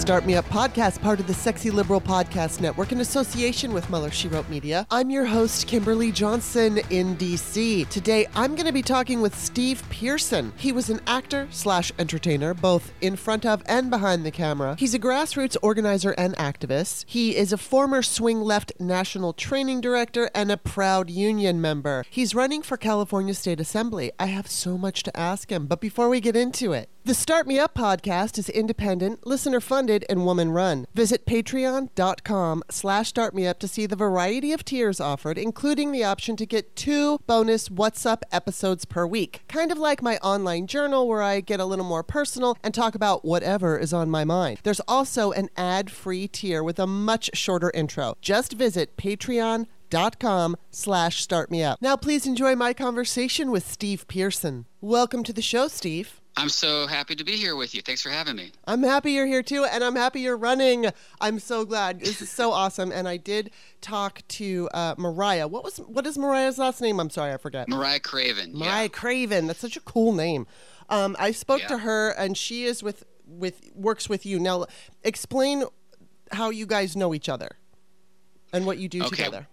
Start Me Up podcast, part of the Sexy Liberal Podcast Network in association with Mueller She Wrote Media. I'm your host, Kimberly Johnson in DC. Today, I'm going to be talking with Steve Pearson. He was an actor slash entertainer, both in front of and behind the camera. He's a grassroots organizer and activist. He is a former Swing Left National Training Director and a proud union member. He's running for California State Assembly. I have so much to ask him, but before we get into it, the Start Me Up podcast is independent, listener funded, and woman run. Visit patreon.com slash startmeup to see the variety of tiers offered, including the option to get two bonus What's Up episodes per week. Kind of like my online journal where I get a little more personal and talk about whatever is on my mind. There's also an ad-free tier with a much shorter intro. Just visit patreon.com slash startmeup. Now please enjoy my conversation with Steve Pearson. Welcome to the show, Steve. I'm so happy to be here with you. Thanks for having me. I'm happy you're here too, and I'm happy you're running. I'm so glad. This is so awesome. And I did talk to uh, Mariah. What was what is Mariah's last name? I'm sorry, I forget. Mariah Craven. Mariah yeah. Craven. That's such a cool name. Um, I spoke Yeah. to her, and she is with with works with you now. Explain how you guys know each other and what you do Okay. together.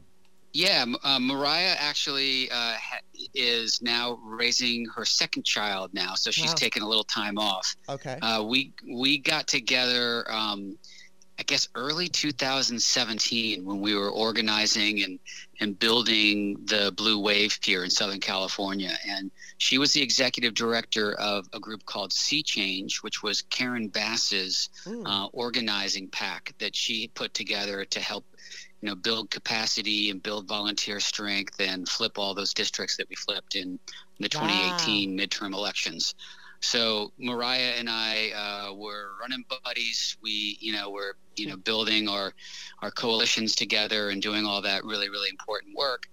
Yeah, uh, Mariah actually uh, ha- is now raising her second child now, so she's Wow. taken a little time off. Okay. Uh, we we got together, um, I guess, early 2017 when we were organizing and and building the Blue Wave Pier in Southern California, and she was the executive director of a group called Sea Change, which was Karen Bass's Mm. uh, organizing PAC that she put together to help you know build capacity and build volunteer strength and flip all those districts that we flipped in the 2018 midterm elections. So mariah and i uh, were running buddies. We you know were you know building our our coalitions together and doing all that really really important work.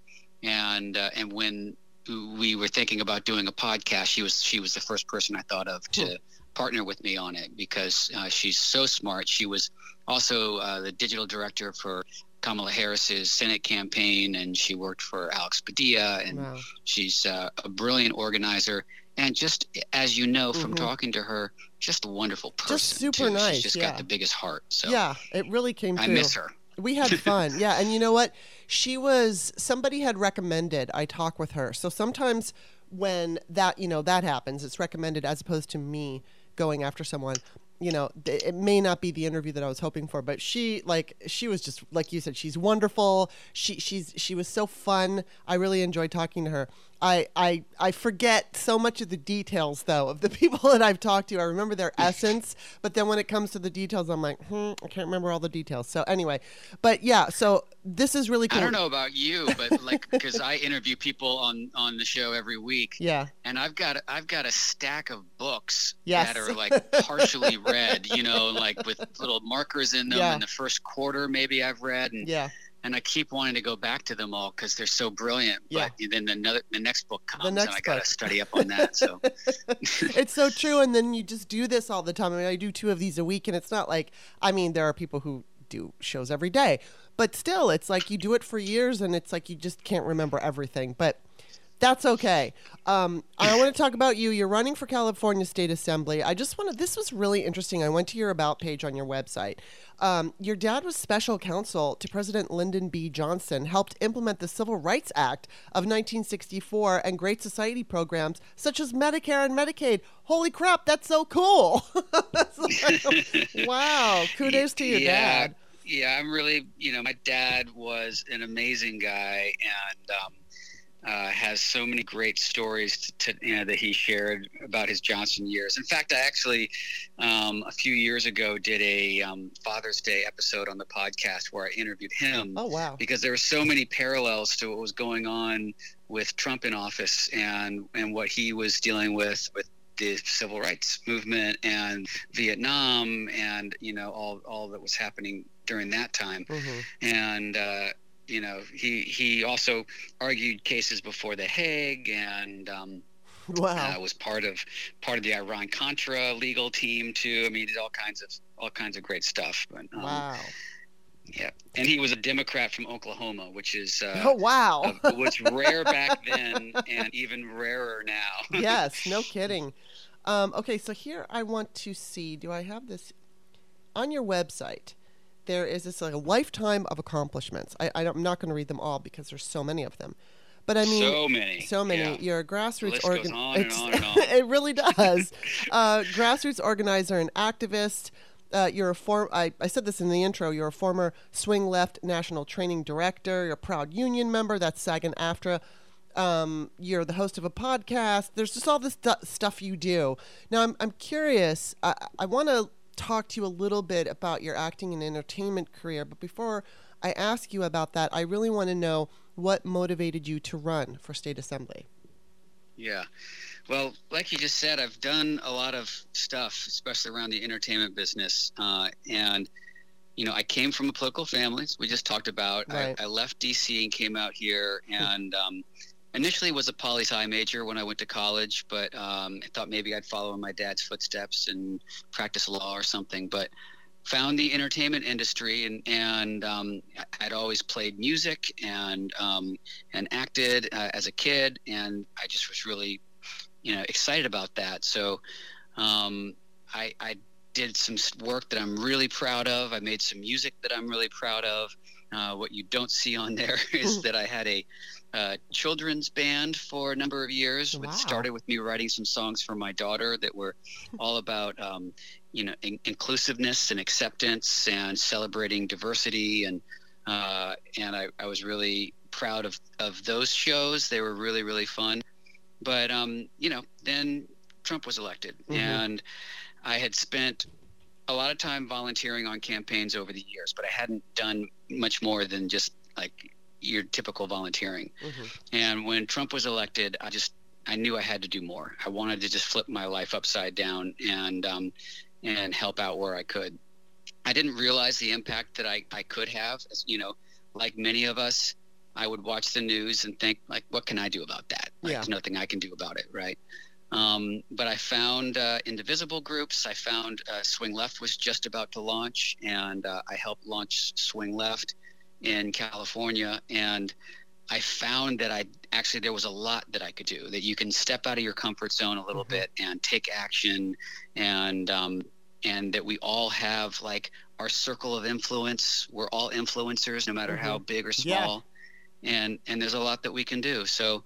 And uh, and when we were thinking about doing a podcast she was she was the first person i thought of to partner with me on it because uh, she's so smart. She was also uh, the digital director for Kamala Harris's Senate campaign, and she worked for Alex Padilla, and Wow. she's uh, a brilliant organizer. And just as you know from Mhm. talking to her, just a wonderful person. Just super too. nice, She's just yeah. got the biggest heart. So Yeah, it really came I through. miss her. We had fun. yeah, and you know what? She was somebody had recommended I talk with her. So sometimes when that, you know, that happens, it's recommended as opposed to me going after someone. You know, it may not be the interview that I was hoping for, but she like she was just like you said, she's wonderful. She she's she was so fun. I really enjoyed talking to her. I I I forget so much of the details though of the people that I've talked to. I remember their essence, but then when it comes to the details, I'm like, hmm, I can't remember all the details. So anyway, but yeah, so this is really cool. I don't know about you, but like because I interview people on on the show every week, Yeah, and I've got I've got a stack of books Yes. that are like partially read, you know, like with little markers in them. Yeah. In the first quarter, maybe I've read, and yeah, and I keep wanting to go back to them all because they're so brilliant. Yeah. But then another the next book comes, next and I got to study up on that. So it's so true. And then you just do this all the time. I mean, I do two of these a week, and it's not like I mean, there are people who do shows every day, but still, it's like you do it for years, and it's like you just can't remember everything. But that's okay. Um, I want to talk about you. You're running for California State Assembly. I just want to. This was really interesting. I went to your about page on your website. Um, your dad was special counsel to President Lyndon B. Johnson, helped implement the Civil Rights Act of 1964 and Great Society programs such as Medicare and Medicaid. Holy crap, that's so cool! That's like- wow, kudos to your yeah, dad. Yeah, I'm really, you know, my dad was an amazing guy and um, uh, has so many great stories to, to, you know, that he shared about his Johnson years. In fact, I actually, um, a few years ago, did a um, Father's Day episode on the podcast where I interviewed him Oh wow. because there were so many parallels to what was going on with Trump in office and and what he was dealing with with the civil rights movement and Vietnam and you know all all that was happening during that time hmm and uh, you know he he also argued cases before the Hague and um, Wow. uh, was part of part of the Iran Contra legal team too. I mean, he did all kinds of all kinds of great stuff. But um, wow. yeah, and he was a Democrat from Oklahoma, which is uh, oh wow. uh, was rare back then and even rarer now. yes, no kidding. Um, okay, so here I want to see. Do I have this? on your website, there is this like a lifetime of accomplishments. I, I am not going to read them all because there's so many of them. But I mean, so many, so many. Yeah. You're a grassroots organizer. it really does. uh, grassroots organizer and activist. Uh, you're a form. I, I said this in the intro. You're a former Swing Left National Training Director. You're a proud union member. That's SAG and AFTRA. Um, you're the host of a podcast. There's just all this stuff you do. Now, I'm, I'm curious. I, I want to talk to you a little bit about your acting and entertainment career. But before I ask you about that, I really want to know what motivated you to run for state assembly. Yeah. Well, like you just said, I've done a lot of stuff, especially around the entertainment business. Uh, and, you know, I came from a political family, we just talked about. Right. I, I, left D.C. and came out here and um, initially was a poli sci major when I went to college, but um, I thought maybe I'd follow in my dad's footsteps and practice law or something. But found the entertainment industry and and um, I'd always played music and um, and acted uh, as a kid and I just was really you know excited about that so um, I, I did some work that I'm really proud of I made some music that I'm really proud of uh, what you don't see on there is that I had a uh, children's band for a number of years. Wow. It started with me writing some songs for my daughter that were all about, um, you know, in- inclusiveness and acceptance and celebrating diversity. And uh, and I, I was really proud of, of those shows. They were really, really fun. But, um, you know, then Trump was elected. Mm-hmm. And I had spent a lot of time volunteering on campaigns over the years, but I hadn't done much more than just like your typical volunteering. Mm-hmm. And when Trump was elected, I just I knew I had to do more. I wanted to just flip my life upside down and um, and help out where I could. I didn't realize the impact that I, I could have. As, you know, like many of us, I would watch the news and think, like, what can I do about that? Like, yeah. There's nothing I can do about it, right? Um, but I found uh, indivisible groups. I found uh, Swing Left was just about to launch, and uh, I helped launch Swing Left in California, and I found that I actually there was a lot that I could do. That you can step out of your comfort zone a little mm-hmm. bit and take action, and um, and that we all have like our circle of influence. We're all influencers, no matter mm-hmm. how big or small, yeah. and and there's a lot that we can do. So.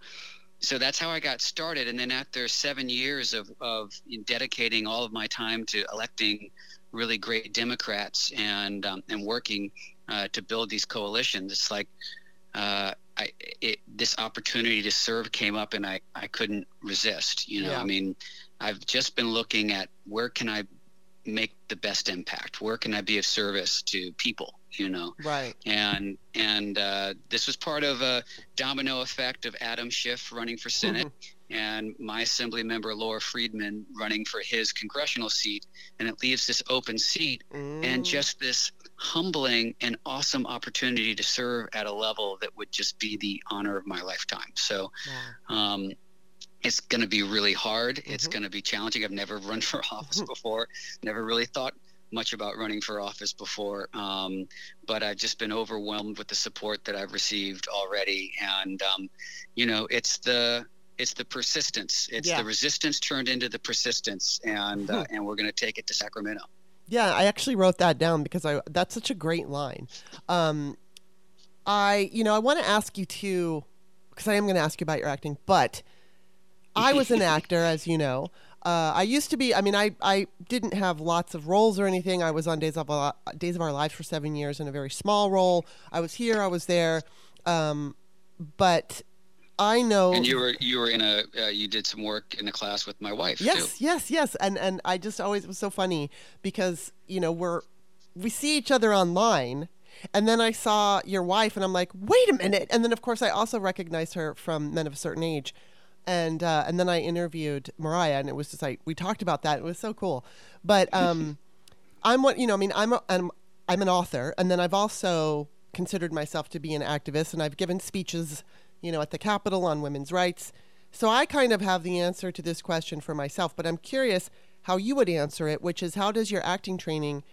So that's how I got started, and then after seven years of, of dedicating all of my time to electing really great Democrats and um, and working uh, to build these coalitions. It's like uh, I, it, this opportunity to serve came up, and I, I couldn't resist. You know, yeah. I mean, I've just been looking at where can I make the best impact? Where can I be of service to people? You know, right? And and uh, this was part of a domino effect of Adam Schiff running for Senate. Mm-hmm and my assembly member Laura Friedman running for his congressional seat, and it leaves this open seat mm. and just this humbling and awesome opportunity to serve at a level that would just be the honor of my lifetime. So, yeah. um, it's going to be really hard. Mm-hmm. It's going to be challenging. I've never run for office before. Never really thought much about running for office before, um, but I've just been overwhelmed with the support that I've received already. And um, you know, it's the it's the persistence. It's yeah. the resistance turned into the persistence, and uh, hmm. and we're going to take it to Sacramento. Yeah, I actually wrote that down because I that's such a great line. Um, I you know I want to ask you too because I am going to ask you about your acting, but I was an actor, as you know. Uh, I used to be. I mean, I, I didn't have lots of roles or anything. I was on Days of Days of Our Lives for seven years in a very small role. I was here. I was there. Um, but I know. And you were you were in a uh, you did some work in a class with my wife. Yes, too. yes, yes. And and I just always it was so funny because you know we're we see each other online. And then I saw your wife, and I'm like, wait a minute. And then, of course, I also recognized her from Men of a Certain Age. And uh, and then I interviewed Mariah, and it was just like we talked about that. It was so cool. But um, I'm what you know. I mean, I'm a, I'm I'm an author, and then I've also considered myself to be an activist, and I've given speeches you know, at the Capitol on women's rights. So I kind of have the answer to this question for myself, but I'm curious how you would answer it, which is how does your acting training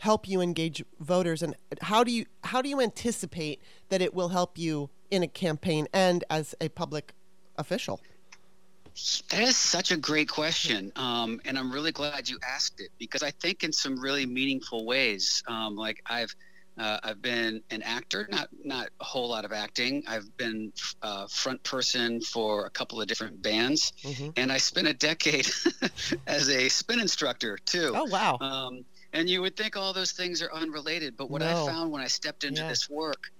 help you engage voters and how do you how do you anticipate that it will help you in a campaign and as a public official? That is such a great question, um, and I'm really glad you asked it because I think in some really meaningful ways. Um, like I've uh, I've been an actor, not not a whole lot of acting. I've been uh, front person for a couple of different bands, mm-hmm. and I spent a decade as a spin instructor too. Oh wow! Um, and you would think all those things are unrelated, but what no. I found when I stepped into yeah. this work,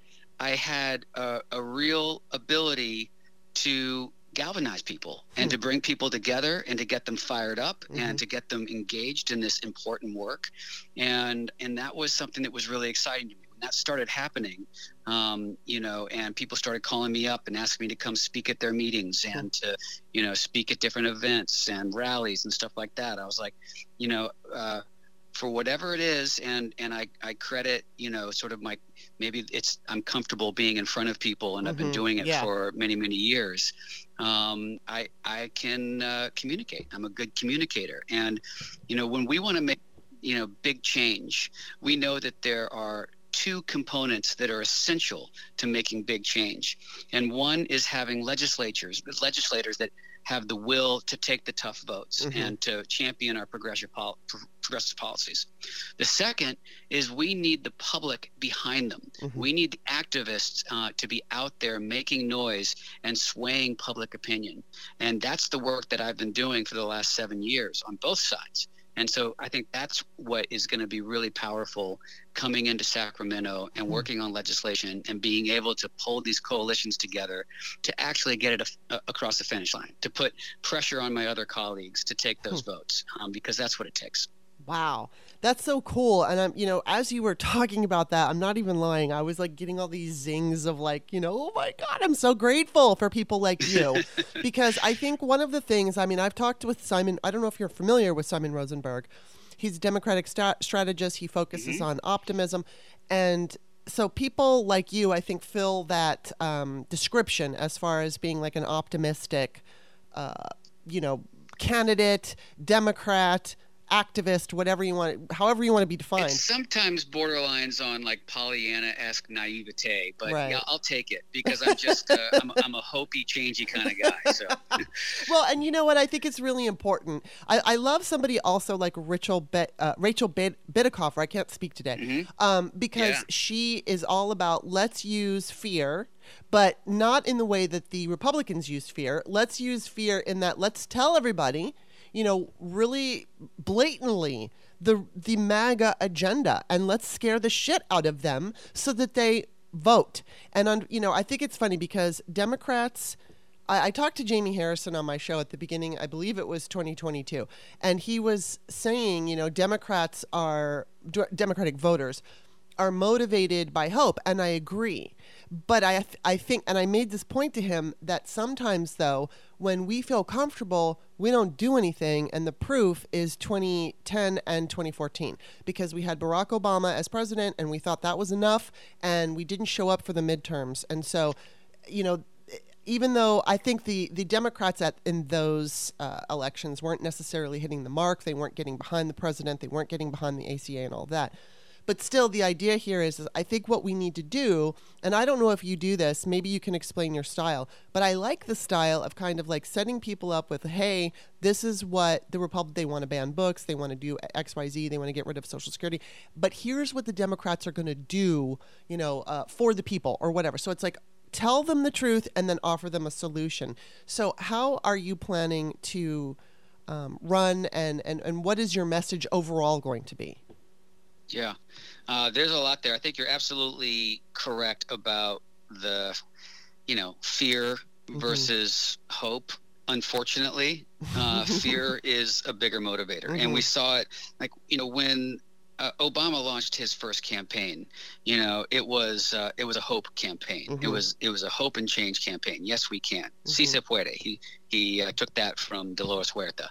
I had a, a real ability to galvanize people and to hmm. bring people together and to get them fired up mm-hmm. and to get them engaged in this important work and and that was something that was really exciting to me when that started happening um, you know and people started calling me up and asking me to come speak at their meetings hmm. and to you know speak at different events and rallies and stuff like that i was like you know uh, for whatever it is and and I, I credit you know sort of my maybe it's i'm comfortable being in front of people and mm-hmm. i've been mm-hmm. doing it yeah. for many many years um, i i can uh, communicate i'm a good communicator and you know when we want to make you know big change we know that there are two components that are essential to making big change and one is having legislatures legislators that have the will to take the tough votes mm-hmm. and to champion our progressive, pol- progressive policies. The second is we need the public behind them. Mm-hmm. We need the activists uh, to be out there making noise and swaying public opinion. And that's the work that I've been doing for the last seven years on both sides. And so I think that's what is going to be really powerful coming into Sacramento and hmm. working on legislation and being able to pull these coalitions together to actually get it a, a, across the finish line, to put pressure on my other colleagues to take those hmm. votes, um, because that's what it takes. Wow. That's so cool. And I'm, you know, as you were talking about that, I'm not even lying. I was like getting all these zings of like, you know, oh my God, I'm so grateful for people like you. because I think one of the things, I mean, I've talked with Simon, I don't know if you're familiar with Simon Rosenberg. He's a Democratic st- strategist. He focuses mm-hmm. on optimism. And so people like you, I think, fill that um, description as far as being like an optimistic, uh, you know, candidate, Democrat, activist, whatever you want, however you want to be defined. It's sometimes borderlines on like Pollyanna-esque naivete, but right. yeah, I'll take it because I'm just uh, I'm, I'm, a hopey, changey kind of guy. So, well, and you know what? I think it's really important. I, I love somebody also like Rachel Be- uh, Rachel Bid- Bitecofer. I can't speak today mm-hmm. um, because yeah. she is all about let's use fear but not in the way that the Republicans use fear. Let's use fear in that let's tell everybody you know, really blatantly the the MAGA agenda and let's scare the shit out of them so that they vote. And on, you know, I think it's funny because Democrats. I, I talked to Jamie Harrison on my show at the beginning. I believe it was 2022, and he was saying, you know, Democrats are Democratic voters are motivated by hope, and I agree. But I, I think, and I made this point to him that sometimes, though, when we feel comfortable, we don't do anything. And the proof is 2010 and 2014 because we had Barack Obama as president and we thought that was enough and we didn't show up for the midterms. And so, you know, even though I think the, the Democrats at, in those uh, elections weren't necessarily hitting the mark, they weren't getting behind the president, they weren't getting behind the ACA and all that but still, the idea here is, is I think what we need to do, and I don't know if you do this, maybe you can explain your style, but I like the style of kind of like setting people up with, hey, this is what the Republic, they want to ban books, they want to do XYZ, they want to get rid of Social Security, but here's what the Democrats are going to do, you know, uh, for the people or whatever. So it's like, tell them the truth and then offer them a solution. So, how are you planning to um, run and, and, and what is your message overall going to be? Yeah, uh, there's a lot there. I think you're absolutely correct about the, you know, fear mm-hmm. versus hope. Unfortunately, uh, fear is a bigger motivator, mm-hmm. and we mm-hmm. saw it like you know when uh, Obama launched his first campaign, you know, it was uh, it was a hope campaign. Mm-hmm. It was it was a hope and change campaign. Yes, we can. Mm-hmm. Si se puede. He he uh, took that from Dolores Huerta,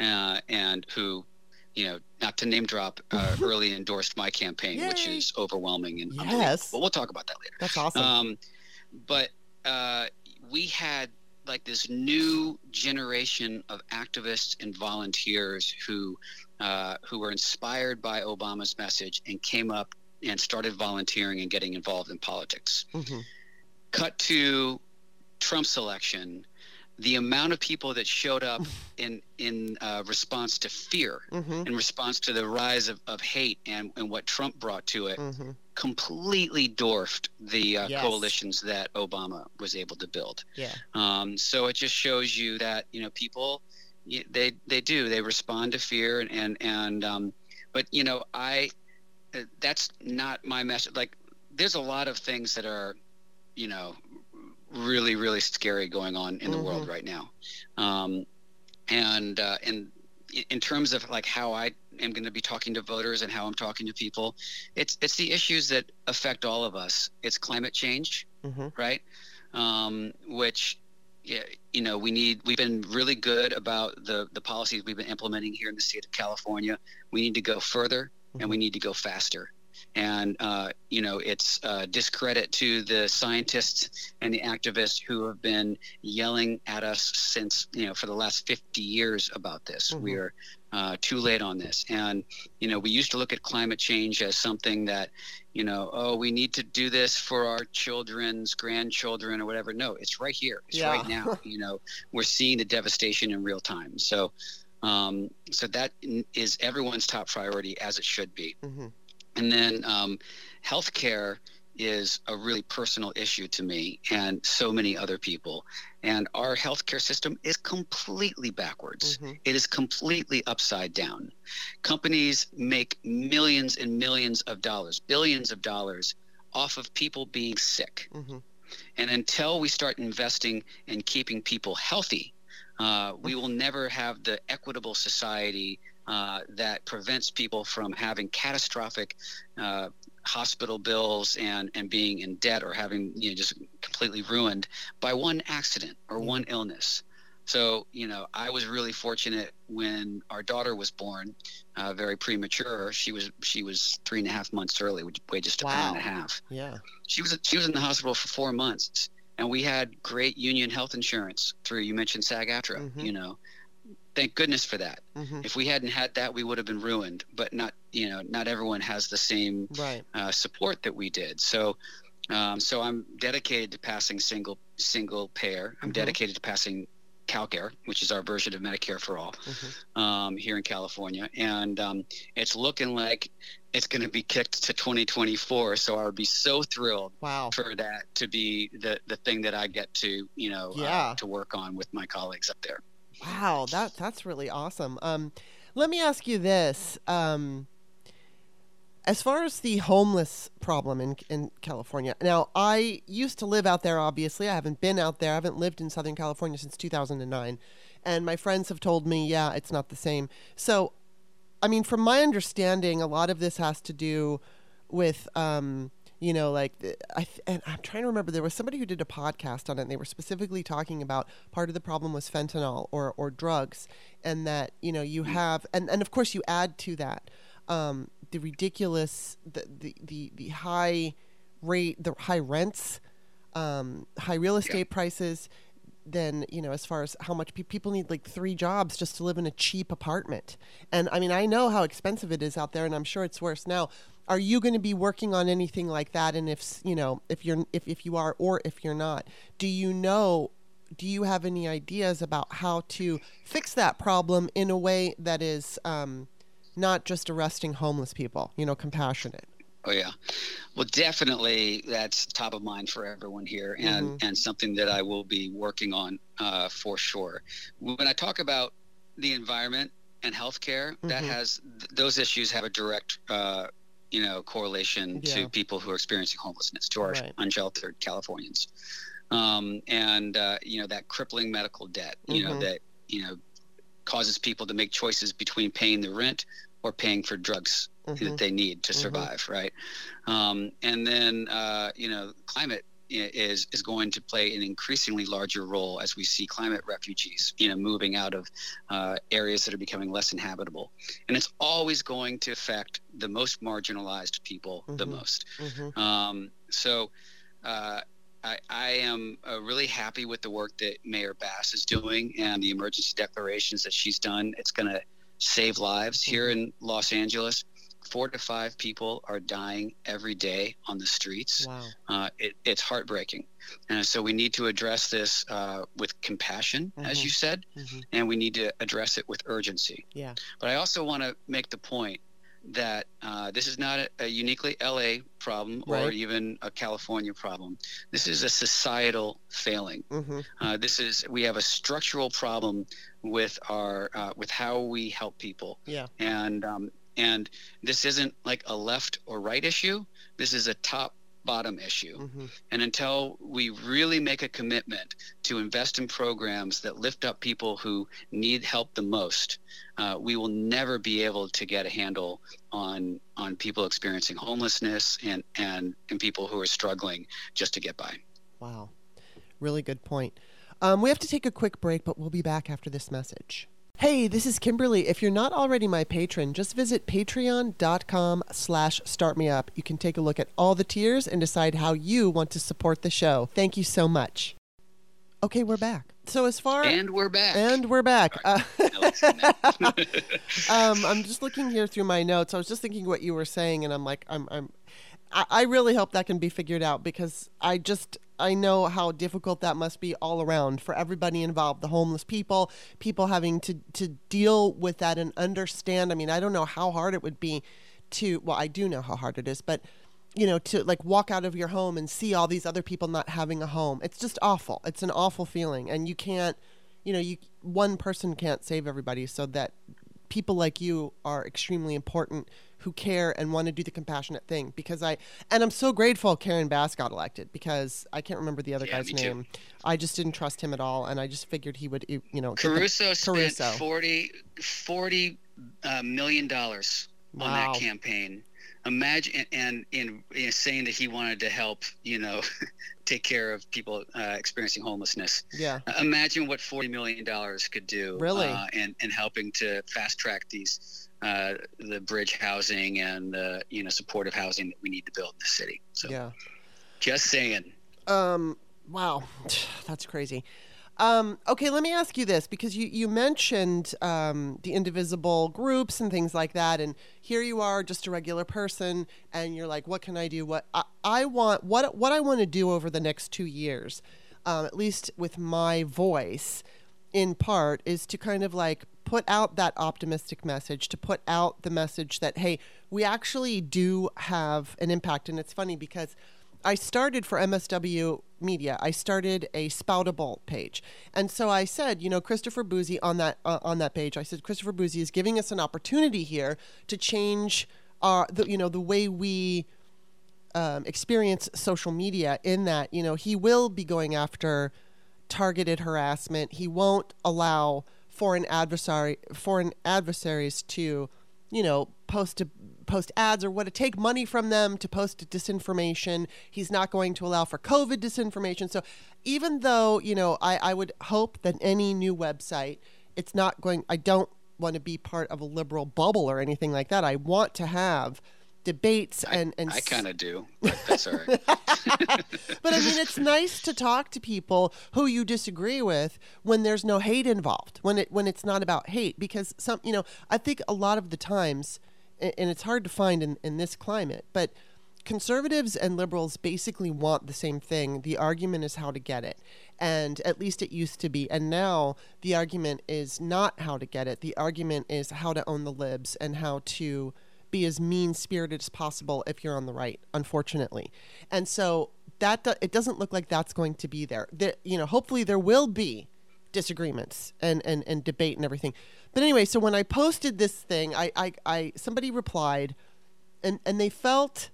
uh, and who you know, not to name drop, uh, early endorsed my campaign, Yay. which is overwhelming and yes, but we'll talk about that later. That's awesome. Um, but uh, we had like this new generation of activists and volunteers who uh, who were inspired by Obama's message and came up and started volunteering and getting involved in politics. Mm-hmm. Cut to Trump's election the amount of people that showed up in in uh, response to fear, Mhm. in response to the rise of, of hate and, and what Trump brought to it, Mhm. completely dwarfed the uh, Yes. coalitions that Obama was able to build. Yeah. Um, so it just shows you that you know people they they do they respond to fear and and, and um, but you know I uh, that's not my message. Like there's a lot of things that are you know really really scary going on in the world right now, um, and uh, and in terms of like how I am going to be talking to voters and how I'm talking to people, it's it's the issues that affect all of us. It's climate change Mhm. right? Um, which, yeah, you know, we need. We've been really good about the the policies we've been implementing here in the state of California. We need to go further, and we need to go faster. And uh, you know, it's uh, discredit to the scientists and the activists who have been yelling at us since you know for the last 50 years about this. Mhm. We are uh, too late on this, and you know, we used to look at climate change as something that you know, oh, we need to do this for our children's grandchildren or whatever. No, it's right here. It's Yeah. right now. you know, we're seeing the devastation in real time. So, um, so that is everyone's top priority, as it should be. Mhm. And then um, healthcare is a really personal issue to me and so many other people. And our healthcare system is completely backwards. Mhm. It is completely upside down. Companies make millions and millions of dollars, billions of dollars off of people being sick. Mhm. And until we start investing in keeping people healthy, uh, we will never have the equitable society uh, that prevents people from having catastrophic uh, hospital bills and, and being in debt or having you know just completely ruined by one accident or one illness. So you know, I was really fortunate when our daughter was born, uh, very premature. She was she was three and a half months early, which weighed just a pound and a half Yeah. she was she was in the hospital for four months and we had great union health insurance through you mentioned SAG-AFTRA Mhm. you know thank goodness for that Mhm. if we hadn't had that we would have been ruined but not you know not everyone has the same Right. uh, support that we did so um, so I'm dedicated to passing single single payer I'm Mhm. dedicated to passing CalCare, which is our version of Medicare for all Mhm. um, here in California, and um, it's looking like it's going to be kicked to 2024. So I would be so thrilled Wow. for that to be the the thing that I get to you know uh, to work on with my colleagues up there. Wow, that that's really awesome. Um, let me ask you this: um, as far as the homeless problem in in California, now I used to live out there. Obviously, I haven't been out there. I haven't lived in Southern California since 2009, and my friends have told me, yeah, it's not the same. So, I mean, from my understanding, a lot of this has to do with. Um, you know, like I th- and I'm trying to remember. There was somebody who did a podcast on it. and They were specifically talking about part of the problem was fentanyl or or drugs, and that you know you have and and of course you add to that um, the ridiculous the, the the the high rate the high rents, um, high real estate prices. Then you know, as far as how much pe- people need, like three jobs just to live in a cheap apartment. And I mean, I know how expensive it is out there, and I'm sure it's worse now. Are you going to be working on anything like that? And if you know, if you're, if if you are, or if you're not, do you know? Do you have any ideas about how to fix that problem in a way that is um, not just arresting homeless people? You know, compassionate. Oh yeah, well definitely that's top of mind for everyone here, and and something that I will be working on uh, for sure. When I talk about the environment and healthcare, that Mhm. has th- those issues have a direct. Uh, you know, correlation Yeah. to people who are experiencing homelessness, to our Right. unsheltered Californians, um, and uh, you know that crippling medical debt. You know Mhm. that you know causes people to make choices between paying the rent or paying for drugs Mhm. that they need to Mhm. survive, right? Um, and then uh, you know, climate is is going to play an increasingly larger role as we see climate refugees, you know, moving out of uh, areas that are becoming less inhabitable, and it's always going to affect the most marginalized people the Mhm. most. Mhm. Um, so. Uh, I, I am uh, really happy with the work that Mayor Bass is doing and the emergency declarations that she's done. It's going to save lives here in Los Angeles. Four to five people are dying every day on the streets. Wow. Uh, it, it's heartbreaking. And so we need to address this uh, with compassion, as Mhm. you said, Mhm. and we need to address it with urgency. Yeah. But I also want to make the point that uh, this is not a, a uniquely LA problem or even a California problem. This is a societal failing. Mm-hmm. Uh, this is we have a structural problem with our uh, with how we help people, Yeah. and um, and this isn't like a left or right issue. This is a top bottom issue. Mm-hmm. And until we really make a commitment to invest in programs that lift up people who need help the most, uh, we will never be able to get a handle on on people experiencing homelessness and and and people who are struggling just to get by. Wow. Really good point. Um, we have to take a quick break, but we'll be back after this message. Hey, this is Kimberly. If you're not already my patron, just visit patreon.com slash startmeup. You can take a look at all the tiers and decide how you want to support the show. Thank you so much. Okay, we're back. So as far And we're back. and we're back. Uh, I like saying that. um, I'm just looking here through my notes. I was just thinking what you were saying, and I'm like, I'm, I'm, I, really hope that can be figured out because I just, I know how difficult that must be all around for everybody involved, the homeless people, people having to to deal with that and understand. I mean, I don't know how hard it would be to. Well, I do know how hard it is, but you know, to like walk out of your home and see all these other people not having a home. It's just awful. It's an awful feeling, and you can't, you know, you one person can't save everybody. So that people like you are extremely important who care and want to do the compassionate thing because I and I'm so grateful Karen Bass got elected because I can't remember the other Yeah, guy's too. name. I just didn't trust him at all and I just figured he would you know get the- Caruso spent Caruso. 40, 40 uh, million dollars on that campaign. Imagine and in, in saying that he wanted to help, you know, take care of people uh, experiencing homelessness. yeah Uh, Imagine what forty million dollars could do. Really? uh, and and helping to fast track these uh, the bridge housing and the you know supportive housing that we need to build in the city. So yeah just saying. Um, wow, that's crazy. Um, okay, let me ask you this because you, you mentioned um, the indivisible groups and things like that, and here you are, just a regular person, and you're like, what can I do? What I, I want, what what I want to do over the next two years, um, at least with my voice, in part, is to kind of like put out that optimistic message, to put out the message that hey, we actually do have an impact, and it's funny because. I started for MSW Media. I started a Spoutable page, and so I said, you know, Christopher Bouzy on that uh, on that page. I said Christopher Bouzy is giving us an opportunity here to change our, the, you know, the way we um, experience social media. In that, you know, he will be going after targeted harassment. He won't allow foreign adversary foreign adversaries to, you know, post to post ads or what to take money from them to post disinformation. He's not going to allow for COVID disinformation. So even though, you know, I, I would hope that any new website, it's not going I don't want to be part of a liberal bubble or anything like that. I want to have debates and and I kind of do, but that's all right. but I mean, it's nice to talk to people who you disagree with when there's no hate involved, when it when it's not about hate. Because some, you know, I think a lot of the times, and it's hard to find in, in this climate, but conservatives and liberals basically want the same thing. The argument is how to get it. And at least it used to be. And now the argument is not how to get it. The argument is how to own the libs and how to be as mean spirited as possible if you're on the right, unfortunately. And so that do- it doesn't look like that's going to be there. There, you know, hopefully there will be disagreements and, and, and debate and everything. But anyway, so when I posted this thing, I, I, I somebody replied and, and they felt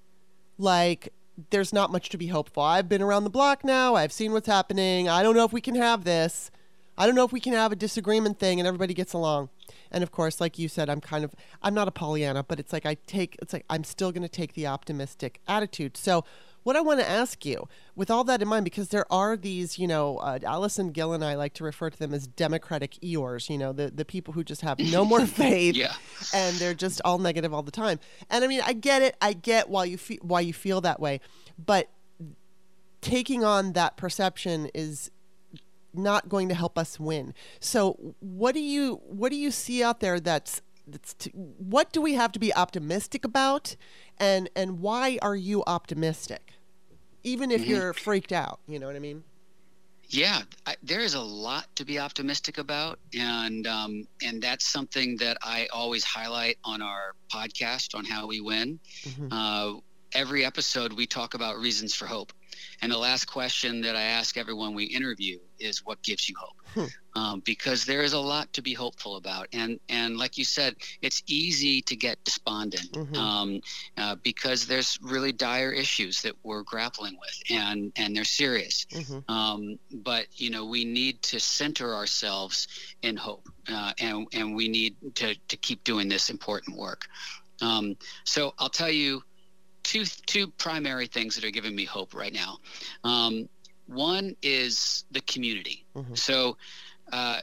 like there's not much to be hopeful. I've been around the block now. I've seen what's happening. I don't know if we can have this. I don't know if we can have a disagreement thing and everybody gets along. And of course, like you said, I'm kind of I'm not a Pollyanna, but it's like I take it's like I'm still going to take the optimistic attitude. So, what I want to ask you, with all that in mind, because there are these, you know, uh, Allison Gill and I like to refer to them as Democratic Eeyores, you know, the the people who just have no more faith Yeah. and they're just all negative all the time. And I mean, I get it. I get why you feel why you feel that way, but taking on that perception is not going to help us win. So, what do you what do you see out there that's to, what do we have to be optimistic about, and and why are you optimistic, even if mm-hmm. you're freaked out? You know what I mean? Yeah, I, there is a lot to be optimistic about, and um, and that's something that I always highlight on our podcast on how we win. Mm-hmm. Uh, every episode, we talk about reasons for hope, and the last question that I ask everyone we interview is, "What gives you hope?" Hmm um, because there is a lot to be hopeful about. And and like you said, it's easy to get despondent mm-hmm. um, uh, because there's really dire issues that we're grappling with, and and they're serious. Mm-hmm. Um, but you know, we need to center ourselves in hope, uh, and and we need to to keep doing this important work. Um, so I'll tell you two two primary things that are giving me hope right now. Um, one is the community. Mm-hmm. So uh,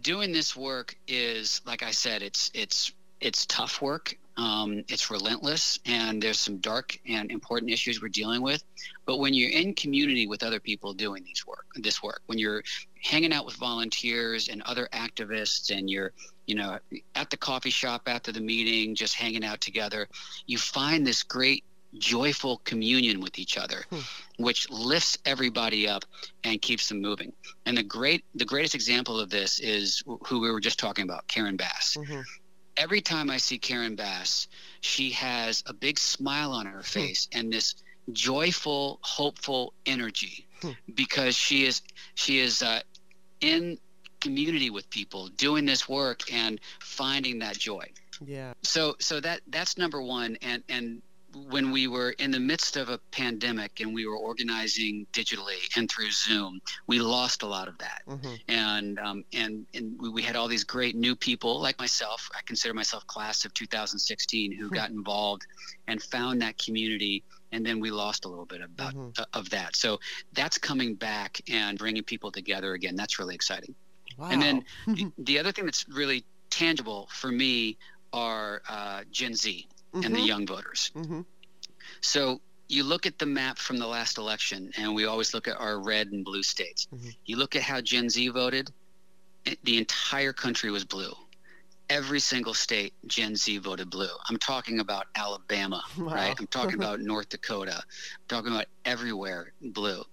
doing this work is, like I said, it's it's it's tough work. Um, it's relentless, and there's some dark and important issues we're dealing with. But when you're in community with other people doing these work, this work, when you're hanging out with volunteers and other activists, and you're you know at the coffee shop after the meeting, just hanging out together, you find this great joyful communion with each other, hmm. which lifts everybody up and keeps them moving. And the great, the greatest example of this is who we were just talking about, Karen Bass. Mm-hmm. Every time I see Karen Bass, she has a big smile on her hmm. face hmm. and this joyful, hopeful energy hmm. because she is she is uh, in community with people, doing this work and finding that joy. Yeah. So so that that's number one, and and when we were in the midst of a pandemic and we were organizing digitally and through Zoom, we lost a lot of that. Mm-hmm. And um, and and we had all these great new people like myself. I consider myself class of 2016 who mm-hmm. got involved and found that community. And then we lost a little bit about mm-hmm. uh, of that. So that's coming back and bringing people together again. That's really exciting. Wow. And then the other thing that's really tangible for me are uh, Gen Z mm-hmm. and the mm-hmm. young voters. Mm-hmm. So you look at the map from the last election, and we always look at our red and blue states. Mm-hmm. You look at how Gen Z voted, the entire country was blue. Every single state, Gen Z voted blue. I'm talking about Alabama, wow. right? I'm talking about North Dakota. I'm talking about everywhere blue.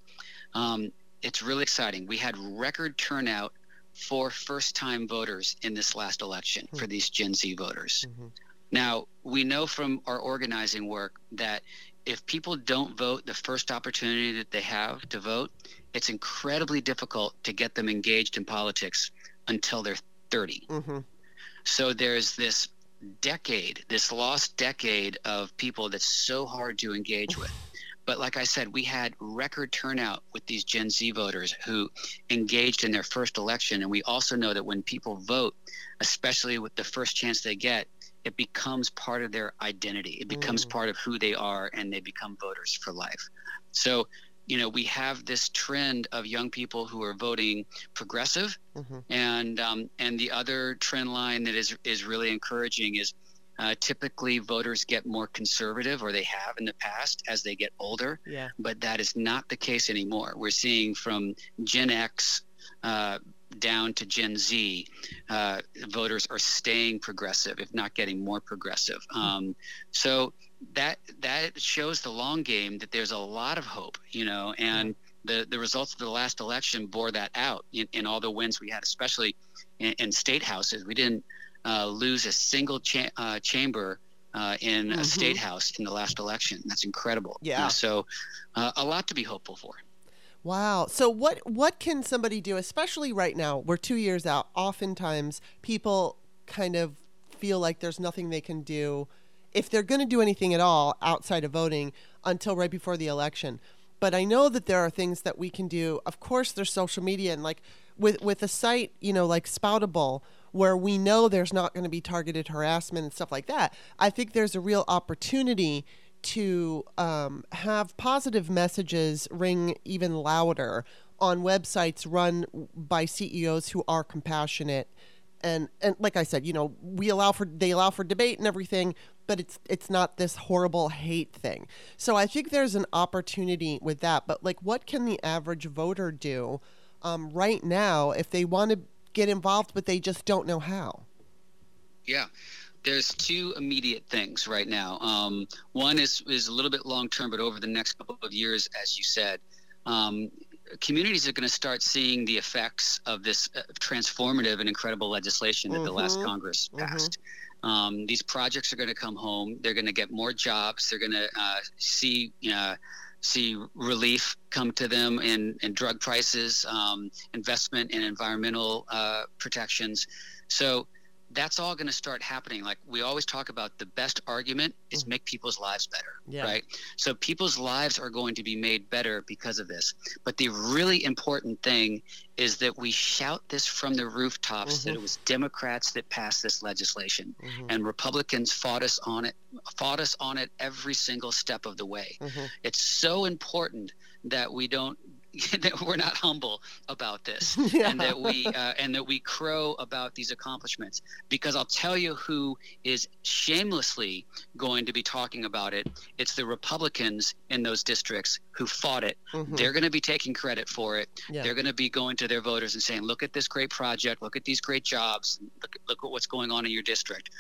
Um, it's really exciting. We had record turnout for first time voters in this last election mm-hmm. for these Gen Z voters. Mm-hmm. Now, we know from our organizing work that if people don't vote the first opportunity that they have to vote, it's incredibly difficult to get them engaged in politics until they're 30. Mm-hmm. So there's this decade, this lost decade of people that's so hard to engage with. But like I said, we had record turnout with these Gen Z voters who engaged in their first election. And we also know that when people vote, especially with the first chance they get, it becomes part of their identity. It becomes mm. part of who they are, and they become voters for life. So, you know, we have this trend of young people who are voting progressive, mm-hmm. and um, and the other trend line that is is really encouraging is uh, typically voters get more conservative, or they have in the past as they get older. Yeah. But that is not the case anymore. We're seeing from Gen X. Uh, down to Gen Z, uh, voters are staying progressive, if not getting more progressive. Hmm. Um, so that that shows the long game that there's a lot of hope, you know, and the the results of the last election bore that out in, in all the wins we had, especially in, in state houses. We didn't uh, lose a single cha- uh, chamber. Uh, in mm-hmm. a state house in the last election. That's incredible. Yeah. so, uh, a lot to be hopeful for. Wow. So what what can somebody do, especially right now? We're two years out. Oftentimes, people kind of feel like there's nothing they can do if they're going to do anything at all outside of voting until right before the election. But I know that there are things that we can do. Of course, there's social media and like with with a site, you know, like Spoutable, where we know there's not going to be targeted harassment and stuff like that. I think there's a real opportunity to um, have positive messages ring even louder on websites run by CEOs who are compassionate and and like I said, you know, we allow for they allow for debate and everything, but it's it's not this horrible hate thing. So I think there's an opportunity with that. But like, what can the average voter do um, right now if they want to get involved, but they just don't know how? Yeah. There's two immediate things right now. Um, one is, is a little bit long term, but over the next couple of years, as you said, um, communities are going to start seeing the effects of this uh, transformative and incredible legislation that mm-hmm. the last mm-hmm. Congress mm-hmm. passed. Mm-hmm. Um, these projects are going to come home. They're going to get more jobs. They're going to uh, see uh, see relief come to them in, in drug prices, um, investment in environmental uh, protections. So that's all going to start happening. Like we always talk about, the best argument is mm-hmm. make people's lives better, yeah. right? So people's lives are going to be made better because of this. But the really important thing is that we shout this from the rooftops mm-hmm. that it was Democrats that passed this legislation, mm-hmm. and Republicans fought us on it, fought us on it every single step of the way. Mm-hmm. It's so important that we don't that we're not humble about this yeah. and that we uh, and that we crow about these accomplishments because I'll tell you who is shamelessly going to be talking about it. It's the Republicans in those districts who fought it. Mm-hmm. they're going to be taking credit for it. Yeah. they're going to be going to their voters and saying look at this great project. Look at these great jobs. Look, look at what's going on in your district.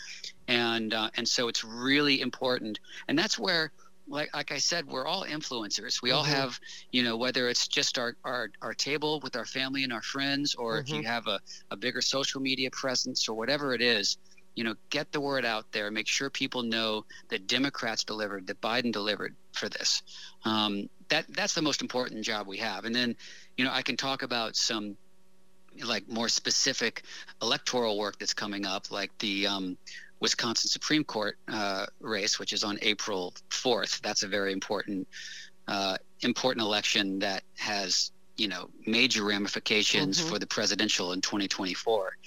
And uh, and so it's really important. And that's where like like I said, we're all influencers. We mm-hmm. all have, you know, whether it's just our, our our table with our family and our friends, or mm-hmm. if you mm-hmm. have a, a bigger social media presence or whatever it is, you know, get the word out there. Make sure people know that Democrats delivered, that Biden delivered for this. Um, that that's the most important job we have. And then, you know, I can talk about some like more specific electoral work that's coming up, like the um, Wisconsin Supreme Court uh, race, which is on April 4th. That's a very important uh, important election that has you know major ramifications mm-hmm. for the presidential in 2024.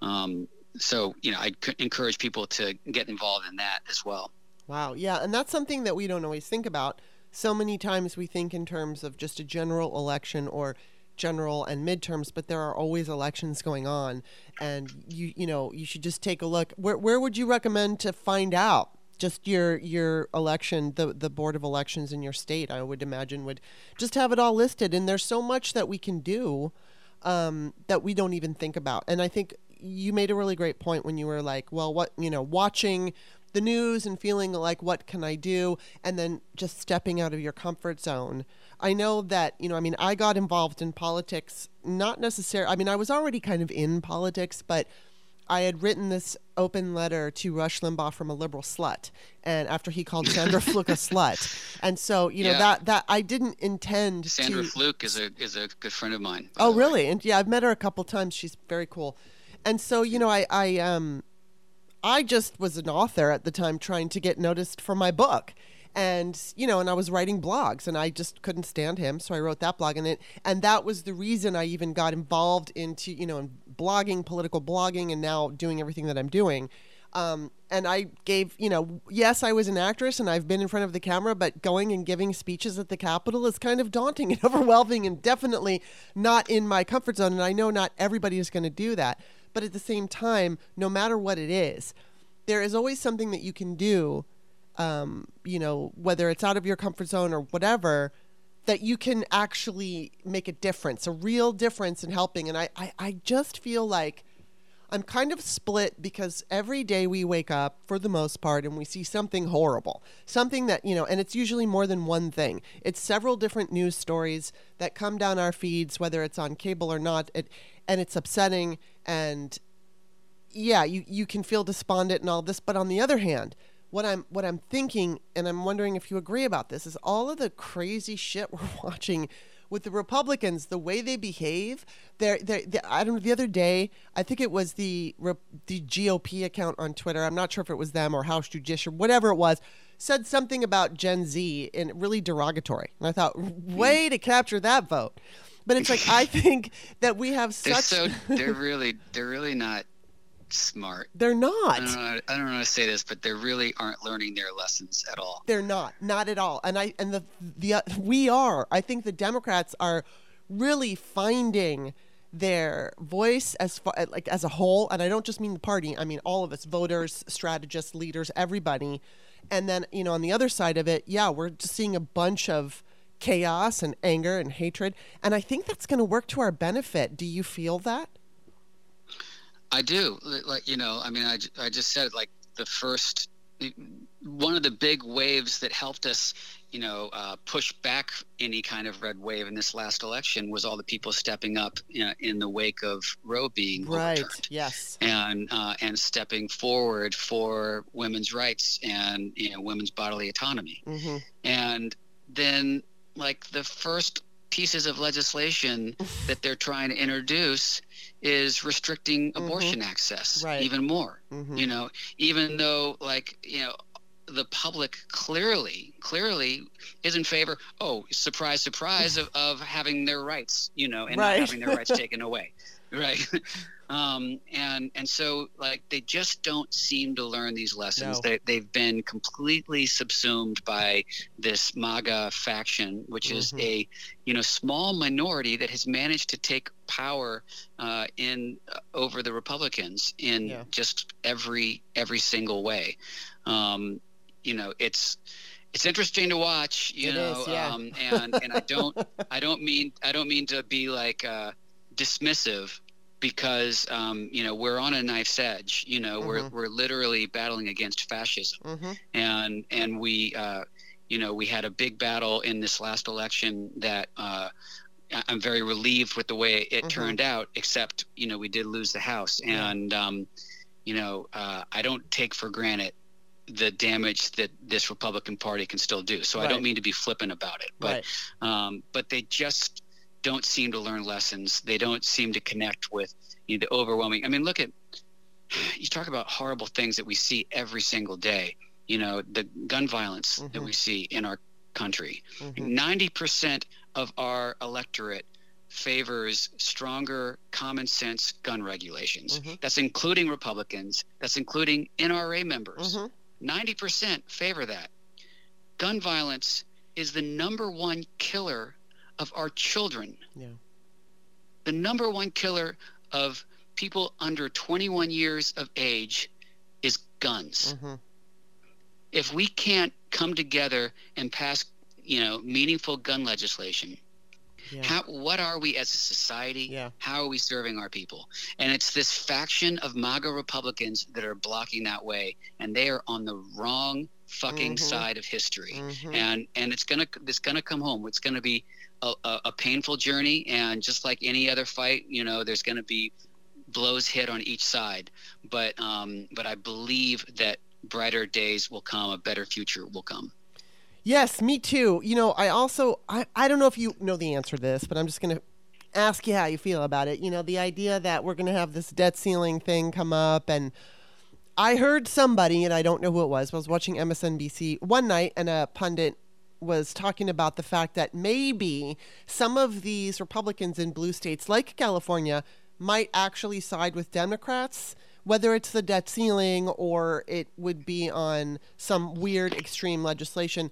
Um, so you know, I encourage people to get involved in that as well. Wow, yeah, and that's something that we don't always think about. So many times we think in terms of just a general election or general and midterms, but there are always elections going on, and you you know you should just take a look. Where where would you recommend to find out? Just your your election, the the board of elections in your state, I would imagine would just have it all listed. And there's so much that we can do um, that we don't even think about. And I think you made a really great point when you were like, well, what you know, watching the news and feeling like what can I do, and then just stepping out of your comfort zone I know that, you know, I mean, I got involved in politics, not necessarily, I mean, I was already kind of in politics, but I had written this open letter to Rush Limbaugh from a liberal slut, and after he called Sandra Fluke a slut, and so you know yeah. that that I didn't intend. Sandra to... Fluke is a is a good friend of mine. Oh, really? And yeah, I've met her a couple times. She's very cool, and so you know, I I um, I just was an author at the time trying to get noticed for my book, and you know and i was writing blogs and i just couldn't stand him so i wrote that blog and it and that was the reason i even got involved into you know in blogging political blogging and now doing everything that i'm doing um, and I gave, you know, yes, I was an actress and I've been in front of the camera, but going and giving speeches at the Capitol is kind of daunting and overwhelming and definitely not in my comfort zone. And I know not everybody is going to do that. But at the same time, no matter what it is, there is always something that you can do um, you know, whether it's out of your comfort zone or whatever, that you can actually make a difference, a real difference in helping. And I, I, I just feel like I'm kind of split because every day we wake up for the most part and we see something horrible, something that, you know, and it's usually more than one thing. It's several different news stories that come down our feeds, whether it's on cable or not, it, and it's upsetting. And yeah, you, you can feel despondent and all this. But on the other hand, what I'm what I'm thinking, and I'm wondering if you agree about this, is all of the crazy shit we're watching with the Republicans, the way they behave. They're, they're, they're, I don't know. The other day, I think it was the the GOP account on Twitter. I'm not sure if it was them or House Judiciary, whatever it was, said something about Gen Z in really derogatory. And I thought, hmm. way to capture that vote. But it's like I think that we have such. They're so they're really they're really not smart. They're not. I don't, know, I don't know how to say this, but they really aren't learning their lessons at all. They're not, not at all. And I and the the uh, we are. I think the Democrats are really finding their voice as far like as a whole and i don't just mean the party i mean all of us voters strategists leaders everybody and then you know on the other side of it yeah we're just seeing a bunch of chaos and anger and hatred and i think that's going to work to our benefit do you feel that I do. Like you know, I mean, I, I just said like the first one of the big waves that helped us, you know, uh, push back any kind of red wave in this last election was all the people stepping up you know, in the wake of Roe being right. overturned. Yes. And uh, and stepping forward for women's rights and you know women's bodily autonomy. Mm-hmm. And then like the first pieces of legislation that they're trying to introduce is restricting Mm-hmm. abortion access Right. even more Mm-hmm. you know even though like you know the public clearly clearly is in favor oh surprise surprise of, of having their rights you know and Right. not having their rights taken away right um and and so like they just don't seem to learn these lessons No. they, they've been completely subsumed by this maga faction which is Mhm. a you know small minority that has managed to take power uh, in uh, over the Republicans in Yeah. just every every single way. Um, you know, it's it's interesting to watch. You It know, is, yeah. um, and and I don't I don't mean I don't mean to be like uh, dismissive because um, you know we're on a knife's edge. You know, we're Mhm. we're literally battling against fascism Mm-hmm. and and we uh, you know we had a big battle in this last election that uh, I'm very relieved with the way it Mhm. turned out. Except you know we did lose the House, and um, you know uh, I don't take for granted the damage that this Republican Party can still do. So I don't mean to be flippant about it, but Right. um, but they just don't seem to learn lessons. They don't seem to connect with you know, the overwhelming. I mean, look at you talk about horrible things that we see every single day. You know, the gun violence that Mhm. we see in our country. Mm-hmm. 90 percent of our electorate favors stronger common sense gun regulations. Mhm. That's including Republicans. That's including NRA members. Mm-hmm. 90% favor that. Gun violence is the number one killer of our children. Yeah. The number one killer of people under 21 years of age is guns. Mm-hmm. If we can't come together and pass, you know, meaningful gun legislation, Yeah. how what are we as a society? Yeah. How are we serving our people? And it's this faction of MAGA Republicans that are blocking that way, and they are on the wrong fucking Mhm. side of history. Mhm. And and it's gonna it's gonna come home. It's gonna be a, a, a painful journey, and just like any other fight, you know, there's gonna be blows hit on each side. But um, but I believe that brighter days will come. A better future will come. Yes, me too. You know, I also I, I don't know if you know the answer to this, but I'm just gonna ask you how you feel about it. You know, the idea that we're gonna have this debt ceiling thing come up and I heard somebody and I don't know who it was, but I was watching MSNBC one night and a pundit was talking about the fact that maybe some of these Republicans in blue states like California might actually side with Democrats, whether it's the debt ceiling or it would be on some weird extreme legislation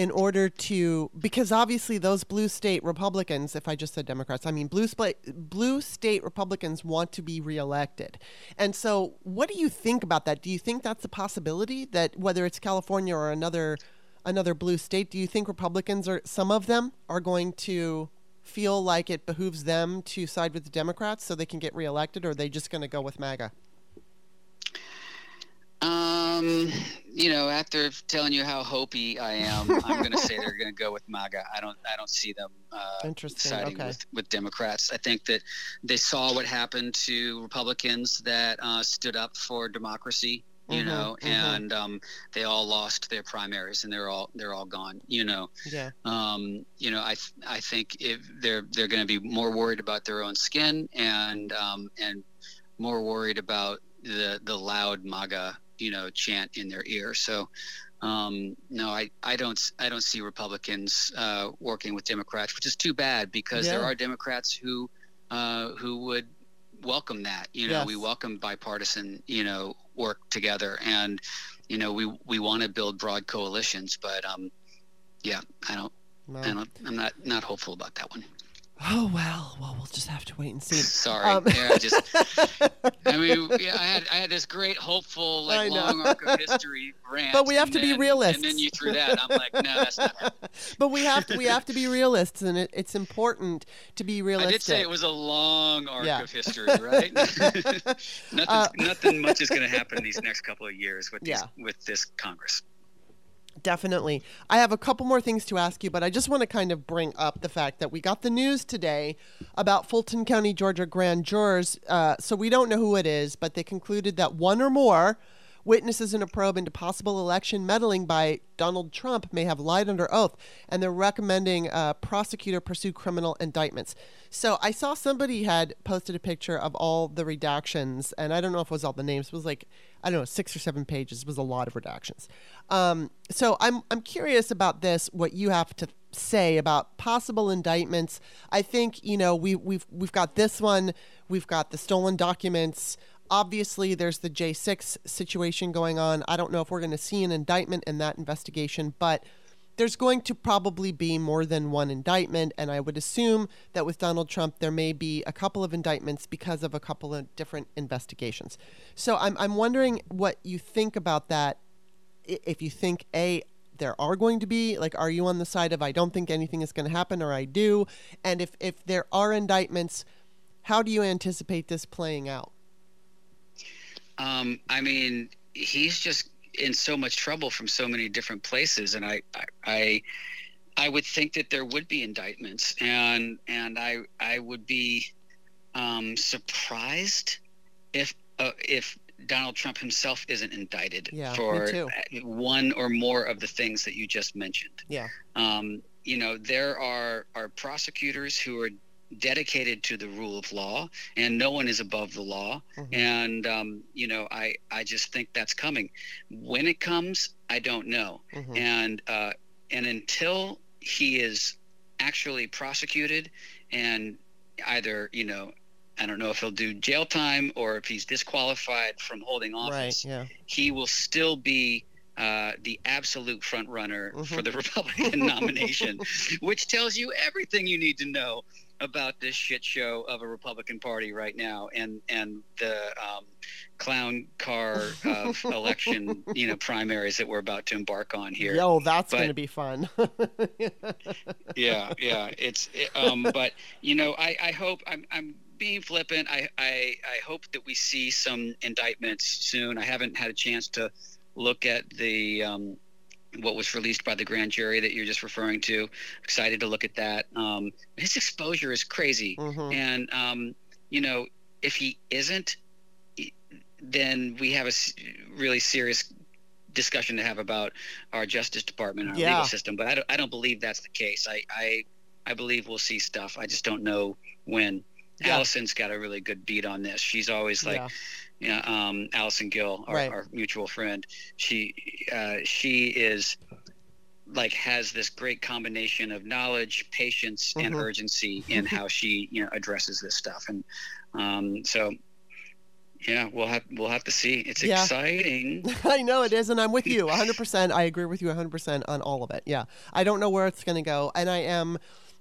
in order to because obviously those blue state Republicans, if I just said Democrats, I mean blue spa- blue state Republicans want to be reelected. And so what do you think about that? Do you think that's a possibility that whether it's California or another another blue state, do you think Republicans or some of them are going to feel like it behooves them to side with the Democrats so they can get reelected or are they just going to go with MAGA? Um, you know, after telling you how hopey I am, I'm going to say they're going to go with MAGA. I don't, I don't see them uh, siding Okay. with, with Democrats. I think that they saw what happened to Republicans that uh, stood up for democracy. You Mhm, know, mhm. and um, they all lost their primaries, and they're all they're all gone. You know, Yeah. um, you know, I th- I think if they're they're going to be more worried about their own skin and um, and more worried about the the loud MAGA you know chant in their ear. So um, no, I, I don't I don't see Republicans uh, working with Democrats, which is too bad because there are Democrats who uh, who would welcome that. You know, we welcome bipartisan you know work together, and you know we we want to build broad coalitions, but um, yeah, I don't No. I don't I'm not not hopeful about that one. Oh well, well we'll just have to wait and see. Sorry, um, yeah, just I mean, yeah, I had I had this great hopeful like long arc of history rant, but we have to then, be realists. And then you threw that, I'm like, no, that's not. Happening. but we have to we have to be realists, and it, it's important to be realistic. I did say it was a long arc yeah. of history, right? nothing, uh, nothing much is going to happen in these next couple of years with these, yeah. with this Congress. Definitely. I have a couple more things to ask you, but I just want to kind of bring up the fact that we got the news today about Fulton County, Georgia grand jurors. Uh, so we don't know who it is, but they concluded that one or more Witnesses in a probe into possible election meddling by Donald Trump may have lied under oath, and they're recommending a uh, prosecutor pursue criminal indictments. So I saw somebody had posted a picture of all the redactions, and I don't know if it was all the names. It was like I don't know, six or seven pages. It was a lot of redactions. Um, so I'm I'm curious about this. What you have to say about possible indictments? I think you know we we've we've got this one. We've got the stolen documents obviously there's the J6 situation going on. I don't know if we're going to see an indictment in that investigation, but there's going to probably be more than one indictment. And I would assume that with Donald Trump, there may be a couple of indictments because of a couple of different investigations. So I'm, I'm wondering what you think about that. If you think, A, there are going to be like are you on the side of i don't think anything is going to happen or i do and if if there are indictments how do you anticipate this playing out um, I mean, he's just in so much trouble from so many different places, and I, I, I, I would think that there would be indictments, and and I, I would be um, surprised if uh, if Donald Trump himself isn't indicted yeah, for one or more of the things that you just mentioned. Yeah. Um, you know, there are are prosecutors who are dedicated to the rule of law, and no one is above the law. Mm-hmm. And um, you know, I I just think that's coming. When it comes, I don't know. Mm-hmm. And uh, and until he is actually prosecuted and either you know I don't know if he'll do jail time or if he's disqualified from holding office. Right, yeah. He will still be uh, the absolute front runner mm-hmm. for the Republican nomination, which tells you everything you need to know about this shit show of a Republican Party right now and and the um, clown car of election you know primaries that we're about to embark on here. Yo, that's going to be fun. yeah, yeah, it's it, um, but you know I I hope I'm I'm being flippant. I, I I hope that we see some indictments soon. I haven't had a chance to look at the um, what was released by the grand jury that you're just referring to. Excited to look at that. Um, his exposure is crazy, mm-hmm. and um, you know, if he isn't, then we have a really serious discussion to have about our Justice Department our yeah. legal system. But I don't, I don't believe that's the case. I, I, I believe we'll see stuff. I just don't know when. Yeah. Allison's got a really good beat on this. She's always like, yeah yeah, um, Allison Gill, our, right. our, mutual friend. She uh, she is like has this great combination of knowledge, patience, mm-hmm. and urgency in how she you know addresses this stuff, and um, so yeah, we'll have we'll have to see. It's yeah. exciting. I know it is, and I'm with you 100. percent I agree with you 100 percent on all of it. Yeah, I don't know where it's going to go, and I am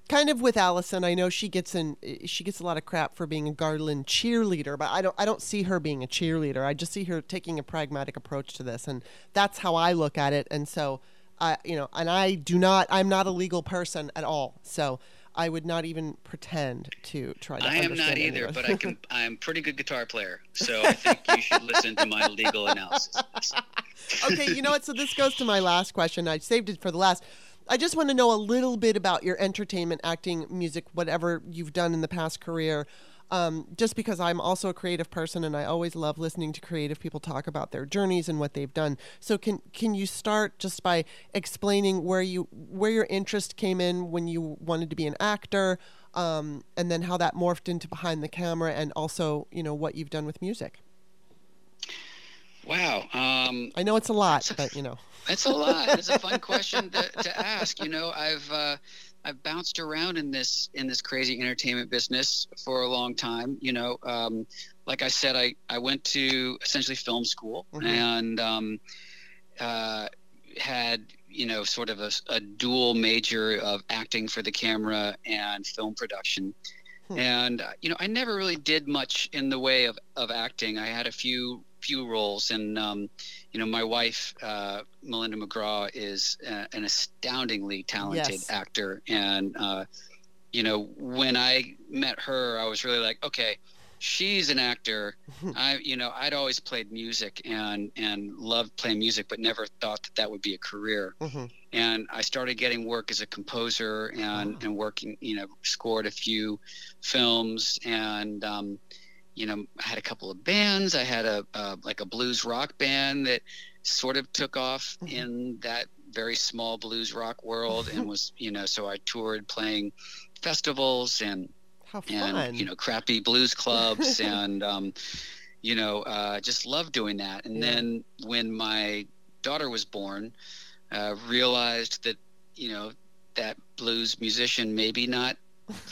kind of with Allison, I know she gets in eh, she gets a lot of crap for being a Garland cheerleader, but I don't I don't see her being a cheerleader. I just see her taking a pragmatic approach to this, and that's how I look at it. And so, I you know, and I do not I'm not a legal person at all, so. I would not even pretend to try to. I am not either, but I can. I'm a pretty good guitar player, so I think you should listen to my legal analysis. okay, you know what? So this goes to my last question. I saved it for the last. I just want to know a little bit about your entertainment, acting, music, whatever you've done in the past career. Um, just because I'm also a creative person and I always love listening to creative people talk about their journeys and what they've done. So can can you start just by explaining where you where your interest came in when you wanted to be an actor, um, and then how that morphed into behind the camera, and also you know what you've done with music. Wow. Um, I know it's a lot, but you know. It's a lot. It's a fun question to, to ask. You know, I've uh, I've bounced around in this in this crazy entertainment business for a long time. You know, um, like I said, I I went to essentially film school mm-hmm. and um, uh, had you know, sort of a, a, dual major of acting for the camera and film production. Hmm. And uh, you know, I never really did much in the way of, of acting. I had a few few roles, and um, you know, my wife uh, Melinda McGraw is uh, an astoundingly talented yes. actor, and uh, you know, when I met her, I was really like, okay, she's an actor. I, you know, I'd always played music and and loved playing music, but never thought that that would be a career. Mm-hmm. And I started getting work as a composer and oh. and working, you know, scored a few films and. Um, you know, I had a couple of bands. I had a, a like a blues rock band that sort of took off mm-hmm. in that very small blues rock world and was, you know, so I toured playing festivals and and you know crappy blues clubs and um, you know uh, just love doing that. And yeah. then when my daughter was born, uh, realized that you know that blues musician maybe not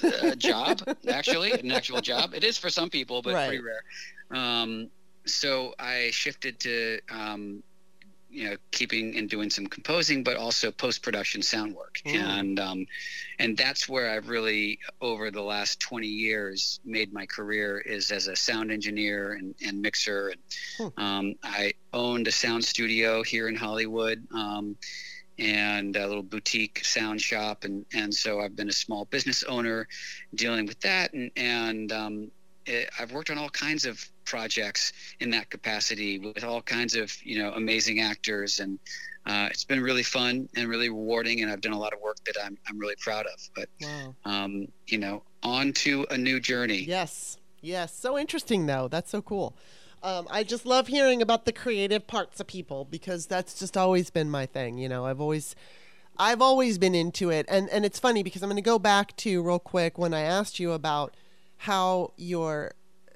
a job actually an actual job. It is for some people, but right. pretty rare. Um, so I shifted to um, you know keeping and doing some composing but also post-production sound work mm. and um, and that's where i've really over the last 20 years made my career is as a sound engineer and, and mixer and mm. um, i owned a sound studio here in hollywood um, and a little boutique sound shop. And and so i've been a small business owner dealing with that. And and um, it, I've worked on all kinds of projects in that capacity with all kinds of you know amazing actors. And uh, it's been really fun and really rewarding. And I've done a lot of work that I'm, I'm really proud of. But wow. um, you know on to a new journey. Yes. Yes. So interesting though. That's so cool um, I just love hearing about the creative parts of people because that's just always been my thing you know. I've always I've always been into it. And and it's funny because I'm going to go back to real quick when I asked you about how your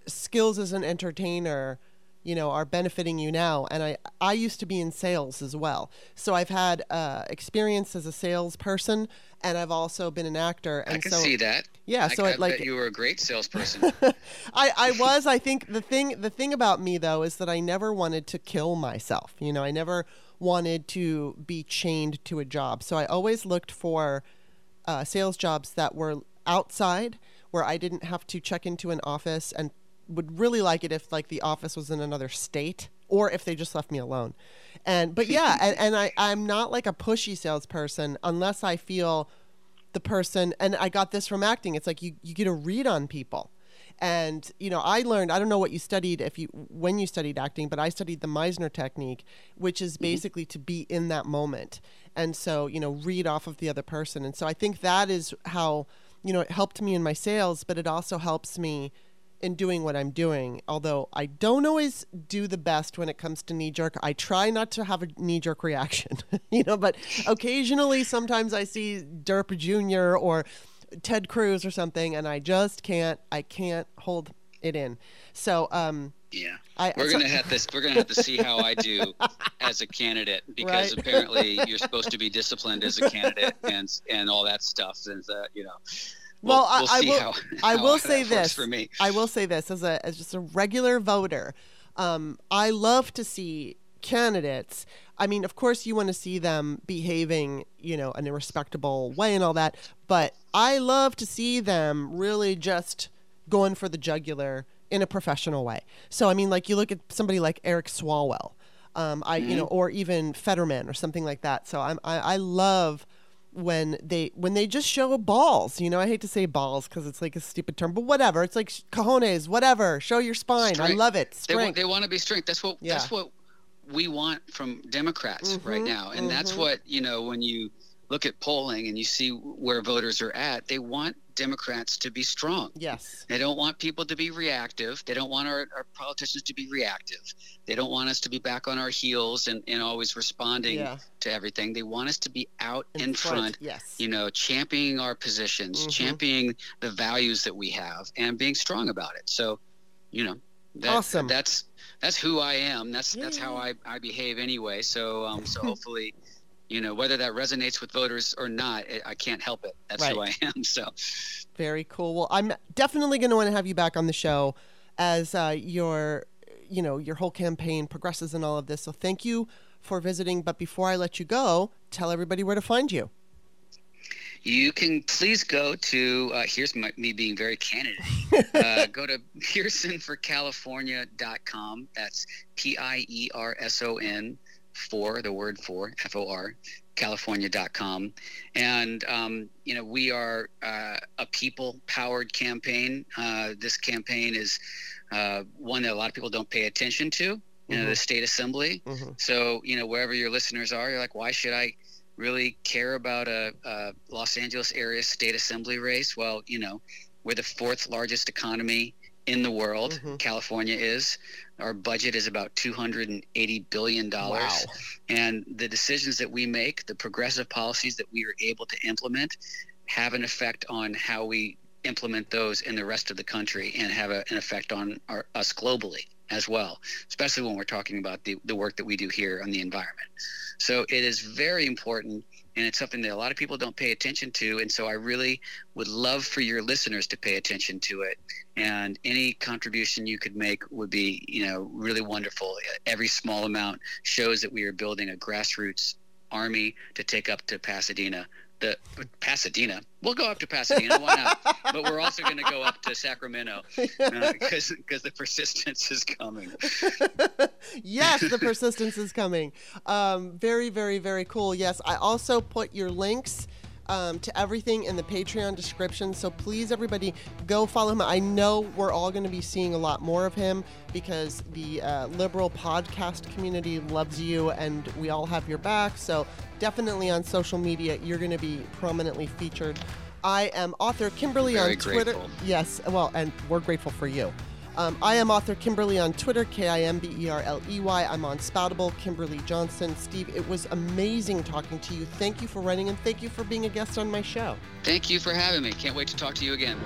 skills as an entertainer you know are benefiting you now. And i i used to be in sales as well. So i've had uh, experience as a salesperson and i've also been an actor and i can so, see that. Yeah so I it, like you were a great salesperson. I i was i think the thing the thing about me though is that i never wanted to kill myself you know? I never wanted to be chained to a job. So i always looked for uh, sales jobs that were outside where I didn't have to check into an office and would really like it if like the office was in another state or if they just left me alone. And but yeah, and, and I, I'm not like a pushy salesperson unless I feel the person and I got this from acting. It's like you, you get a read on people. And you know, I learned I don't know what you studied if you when you studied acting, but I studied the Meisner technique, which is mm-hmm. basically mm-hmm. to be in that moment. And so, you know, read off of the other person. And so I think that is how you know, it helped me in my sales, but it also helps me in doing what I'm doing. Although I don't always do the best when it comes to knee jerk. I try not to have a knee jerk reaction, you know, but occasionally sometimes I see Derp Jr. or Ted Cruz or something and I just can't I can't hold it in. So um yeah, I, we're gonna have this. We're gonna have to see how I do as a candidate because right? apparently you're supposed to be disciplined as a candidate and and all that stuff. And uh, you know, we'll, well, I, we'll I will. How, I will say this for me. I will say this as a as just a regular voter. Um, I love to see candidates. I mean, of course, you want to see them behaving, you know, in a respectable way and all that. But I love to see them really just going for the jugular in a professional way. So I mean, like you look at somebody like Eric Swalwell, um, I mm-hmm. you know, or even Fetterman or something like that. So I'm I, I love when they when they just show balls. You know, I hate to say balls because it's like a stupid term, but whatever. It's like cojones, whatever. Show your spine. Strength. I love it. Strength. They, they want to be strength. That's what yeah. that's what we want from Democrats mm-hmm, right now, and mm-hmm. that's what you know when you look at polling and you see where voters are at, they want Democrats to be strong. Yes. They don't want people to be reactive. They don't want our, our politicians to be reactive. They don't want us to be back on our heels and, and always responding yeah. to everything. They want us to be out in, in front, front, yes. you know, championing our positions, mm-hmm. championing the values that we have and being strong about it. So, you know, that, awesome. that's that's who I am. That's yeah. that's how I, I behave anyway. So um so hopefully you know whether that resonates with voters or not it, i can't help it that's right. who i am so very cool well i'm definitely going to want to have you back on the show as uh, your you know your whole campaign progresses and all of this so thank you for visiting but before i let you go tell everybody where to find you. You can please go to, uh, here's my, me being very candid. uh, go to piersonforcalifornia.com. That's P I E R S O N for the word for F O R california.com and um, you know we are uh, a people powered campaign uh, this campaign is uh, one that a lot of people don't pay attention to you know mm-hmm. the state assembly mm-hmm. so you know wherever your listeners are you're like why should i really care about a, a los angeles area state assembly race well you know we're the fourth largest economy in the world. Mm-hmm. California is. Our budget is about $280 billion. Wow. And the decisions that we make, the progressive policies that we are able to implement, have an effect on how we implement those in the rest of the country and have a, an effect on our, us globally as well, especially when we're talking about the, the work that we do here on the environment. So it is very important and it's something that a lot of people don't pay attention to and so i really would love for your listeners to pay attention to it. And any contribution you could make would be you know really wonderful. Every small amount shows that we are building a grassroots army to take up to pasadena the Pasadena. We'll go up to Pasadena. Why not? but we're also going to go up to Sacramento because uh, because the persistence is coming. yes, the persistence is coming. Um, very, very, very cool. Yes, I also put your links um, to everything in the Patreon description. So please, everybody, go follow him. I know we're all going to be seeing a lot more of him because the uh, liberal podcast community loves you and we all have your back. So definitely on social media, you're going to be prominently featured. I am author Kimberly on Twitter. Grateful. Yes, well, and we're grateful for you. Um, I am author Kimberly on Twitter, K I M B E R L E Y. I'm on Spoutable, Kimberly Johnson. Steve, it was amazing talking to you. Thank you for running and thank you for being a guest on my show. Thank you for having me. Can't wait to talk to you again.